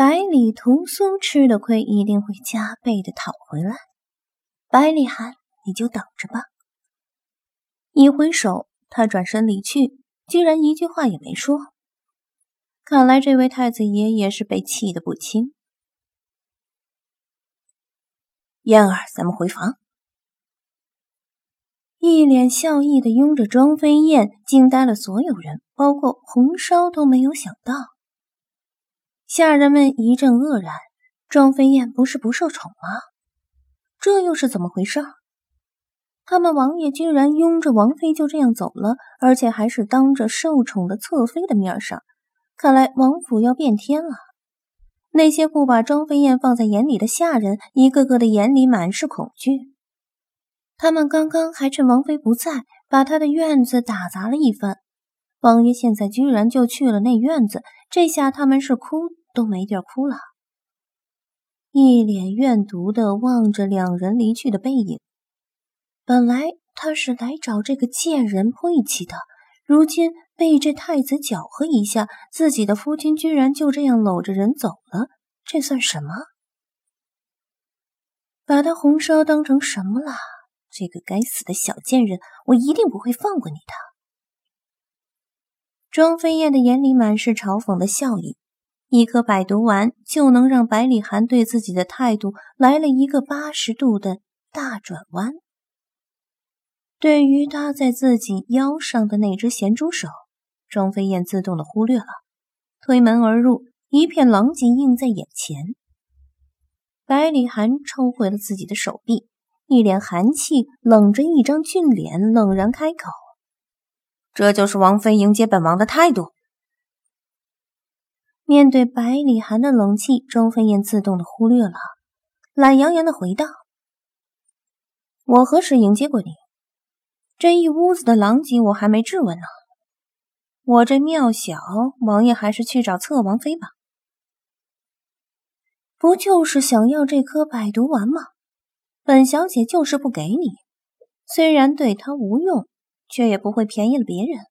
百里屠苏吃的亏一定会加倍的讨回来。百里寒，你就等着吧。一挥手，他转身离去，居然一句话也没说。看来这位太子爷也是被气得不轻。燕儿，咱们回房。一脸笑意的拥着庄飞燕，惊呆了所有人，包括红烧都没有想到。下人们一阵愕然：庄飞燕不是不受宠吗？这又是怎么回事？他们王爷居然拥着王妃就这样走了，而且还是当着受宠的侧妃的面上。看来王府要变天了。那些不把庄飞燕放在眼里的下人，一个个的眼里满是恐惧。他们刚刚还趁王妃不在，把她的院子打砸了一番。王爷现在居然就去了那院子，这下他们是哭都没地儿哭了。一脸怨毒的望着两人离去的背影。本来他是来找这个贱人晦气的，如今被这太子搅和一下，自己的夫君居然就这样搂着人走了，这算什么？把他红烧当成什么了？这个该死的小贱人，我一定不会放过你的！庄飞燕的眼里满是嘲讽的笑意，一颗百毒丸就能让百里寒对自己的态度来了一个八十度的大转弯。对于搭在自己腰上的那只咸猪手，庄飞燕自动的忽略了。推门而入，一片狼藉映在眼前。百里寒抽回了自己的手臂，一脸寒气，冷着一张俊脸，冷然开口：“这就是王妃迎接本王的态度。”面对百里寒的冷气，庄飞燕自动的忽略了，懒洋洋的回道：“我何时迎接过你？”这一屋子的狼藉，我还没质问呢。我这庙小，王爷还是去找侧王妃吧。不就是想要这颗百毒丸吗？本小姐就是不给你。虽然对他无用，却也不会便宜了别人。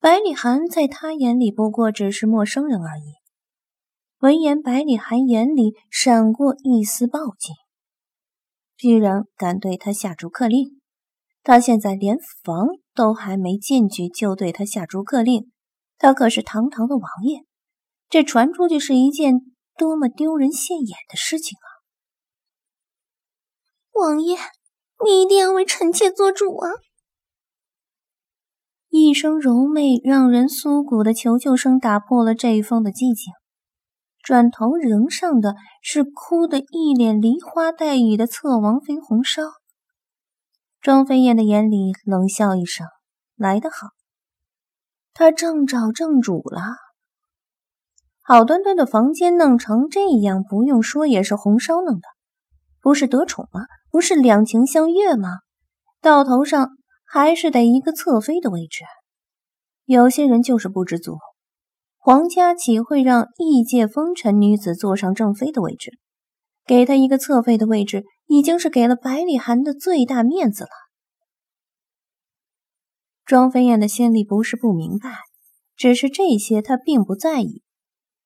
百里寒在他眼里不过只是陌生人而已。闻言，百里寒眼里闪过一丝暴劲，居然敢对他下逐客令。他现在连房都还没进去，就对他下逐客令，他可是堂堂的王爷，这传出去是一件多么丢人现眼的事情啊！王爷，你一定要为臣妾做主啊！一声柔媚、让人酥骨的求救声打破了这一方的寂静。转头迎上的是哭得一脸梨花带雨的侧王妃红烧。庄飞燕的眼里冷笑一声：“来得好，他正找正主了。好端端的房间弄成这样，不用说也是红烧弄的，不是得宠吗？不是两情相悦吗？到头上还是得一个侧妃的位置。有些人就是不知足，皇家岂会让异界风尘女子坐上正妃的位置？给他一个侧妃的位置。”已经是给了百里寒的最大面子了。庄飞燕的心里不是不明白，只是这些她并不在意，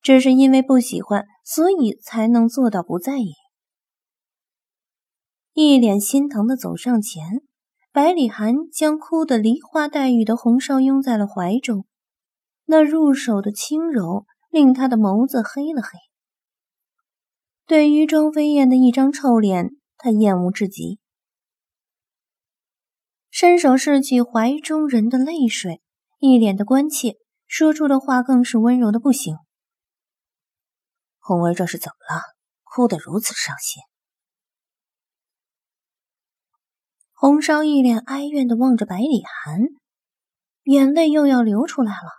只是因为不喜欢，所以才能做到不在意。一脸心疼的走上前，百里寒将哭得梨花带雨的红烧拥在了怀中，那入手的轻柔令他的眸子黑了黑。对于庄飞燕的一张臭脸。他厌恶至极，伸手拭去怀中人的泪水，一脸的关切，说出的话更是温柔的不行。红儿这是怎么了？哭得如此伤心。红烧一脸哀怨的望着百里寒，眼泪又要流出来了，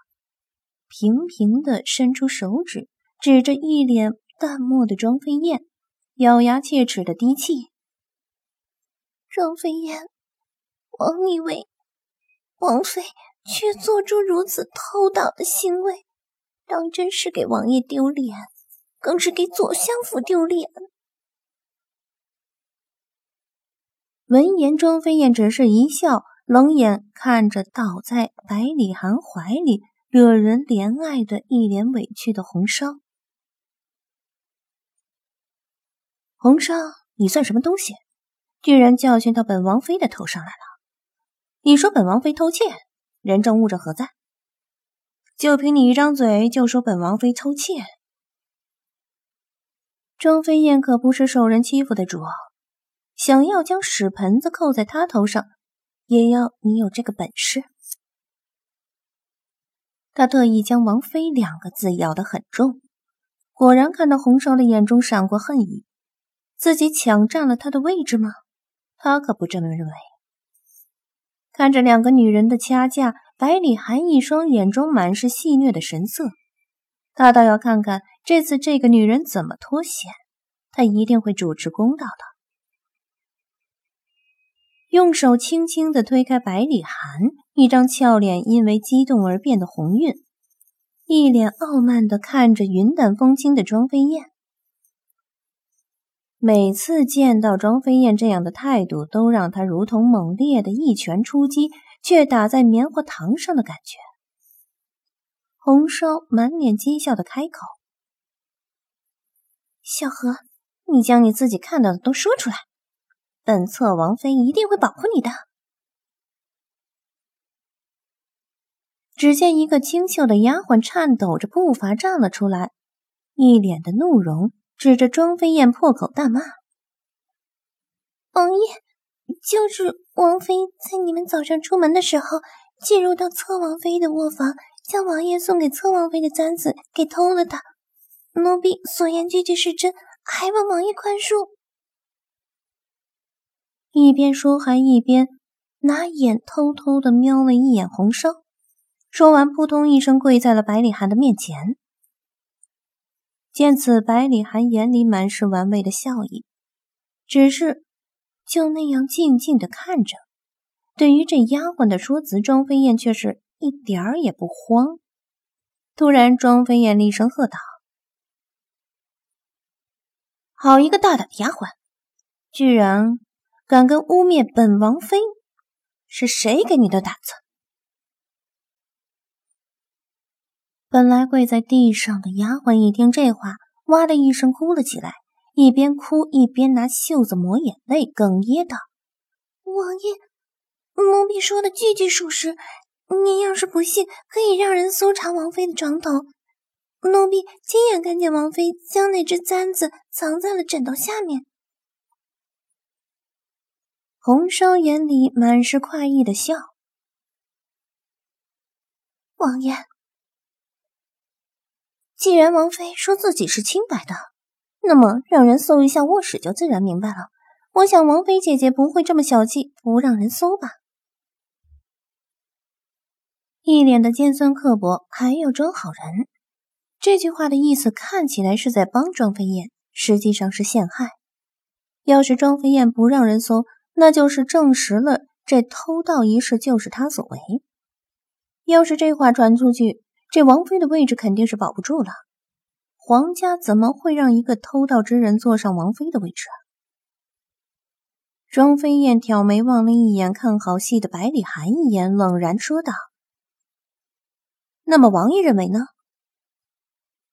平平的伸出手指，指着一脸淡漠的庄飞燕，咬牙切齿的低气。庄飞燕，王以为王妃却做出如此偷盗的行为，当真是给王爷丢脸，更是给左相府丢脸。闻言，庄飞燕只是一笑，冷眼看着倒在百里寒怀里、惹人怜爱的一脸委屈的红烧。红烧，你算什么东西？居然教训到本王妃的头上来了！你说本王妃偷窃，人证物证何在？就凭你一张嘴就说本王妃偷窃？庄飞燕可不是受人欺负的主，想要将屎盆子扣在他头上，也要你有这个本事。他特意将“王妃”两个字咬得很重，果然看到红烧的眼中闪过恨意。自己抢占了他的位置吗？他可不这么认为。看着两个女人的掐架，百里寒一双眼中满是戏谑的神色。他倒要看看这次这个女人怎么脱险，他一定会主持公道的。用手轻轻的推开百里寒，一张俏脸因为激动而变得红晕，一脸傲慢的看着云淡风轻的庄飞燕。每次见到庄飞燕这样的态度，都让他如同猛烈的一拳出击，却打在棉花糖上的感觉。红烧满脸讥笑的开口：“小何，你将你自己看到的都说出来，本侧王妃一定会保护你的。”只见一个清秀的丫鬟颤抖着步伐站了出来，一脸的怒容。指着庄飞燕破口大骂：“王爷，就是王妃在你们早上出门的时候，进入到侧王妃的卧房，将王爷送给侧王妃的簪子给偷了的。奴婢所言句句是真，还望王爷宽恕。”一边说，还一边拿眼偷偷的瞄了一眼红烧，说完，扑通一声跪在了百里寒的面前。见此，百里寒眼里满是玩味的笑意，只是就那样静静的看着。对于这丫鬟的说辞，庄飞燕却是一点儿也不慌。突然，庄飞燕厉声喝道：“好一个大胆的丫鬟，居然敢跟污蔑本王妃！是谁给你的胆子？”本来跪在地上的丫鬟一听这话，哇的一声哭了起来，一边哭一边拿袖子抹眼泪，哽咽道：“王爷，奴婢说的句句属实。您要是不信，可以让人搜查王妃的床头。奴婢亲眼看见王妃将那只簪子藏在了枕头下面。”红烧眼里满是快意的笑：“王爷。”既然王妃说自己是清白的，那么让人搜一下卧室就自然明白了。我想王妃姐姐不会这么小气，不让人搜吧？一脸的尖酸刻薄，还要装好人。这句话的意思看起来是在帮庄飞燕，实际上是陷害。要是庄飞燕不让人搜，那就是证实了这偷盗一事就是他所为。要是这话传出去，这王妃的位置肯定是保不住了，皇家怎么会让一个偷盗之人坐上王妃的位置啊？庄飞燕挑眉望了一眼看好戏的百里寒一眼，冷然说道：“那么王爷认为呢？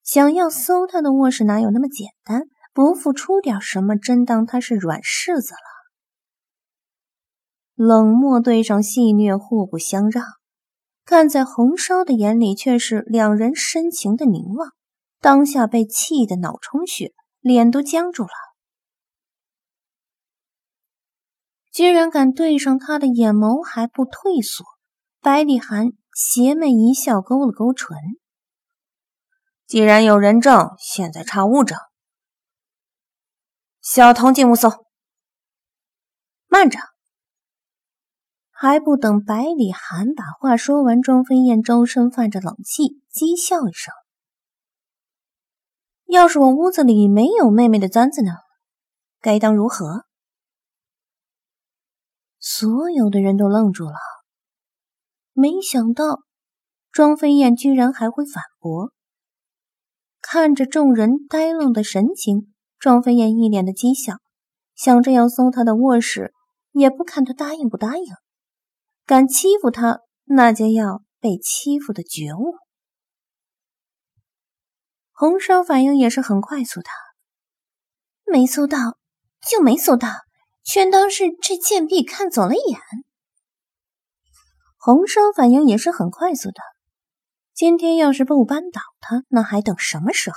想要搜他的卧室哪有那么简单？不付出点什么，真当他是软柿子了？”冷漠对上戏谑，互不相让。看在红烧的眼里，却是两人深情的凝望。当下被气得脑充血，脸都僵住了。居然敢对上他的眼眸，还不退缩。百里寒邪魅一笑，勾了勾唇。既然有人证，现在查物证。小童进屋搜。慢着。还不等百里寒把话说完，庄飞燕周身泛着冷气，讥笑一声：“要是我屋子里没有妹妹的簪子呢？该当如何？”所有的人都愣住了，没想到庄飞燕居然还会反驳。看着众人呆愣的神情，庄飞燕一脸的讥笑，想着要搜他的卧室，也不看他答应不答应。敢欺负他，那就要被欺负的觉悟。红烧反应也是很快速的，没搜到就没搜到，全当是这贱婢看走了眼。红烧反应也是很快速的。今天要是不扳倒他，那还等什么时候？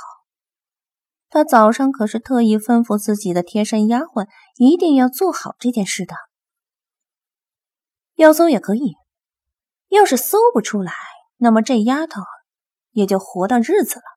他早上可是特意吩咐自己的贴身丫鬟，一定要做好这件事的。要搜也可以，要是搜不出来，那么这丫头也就活到日子了。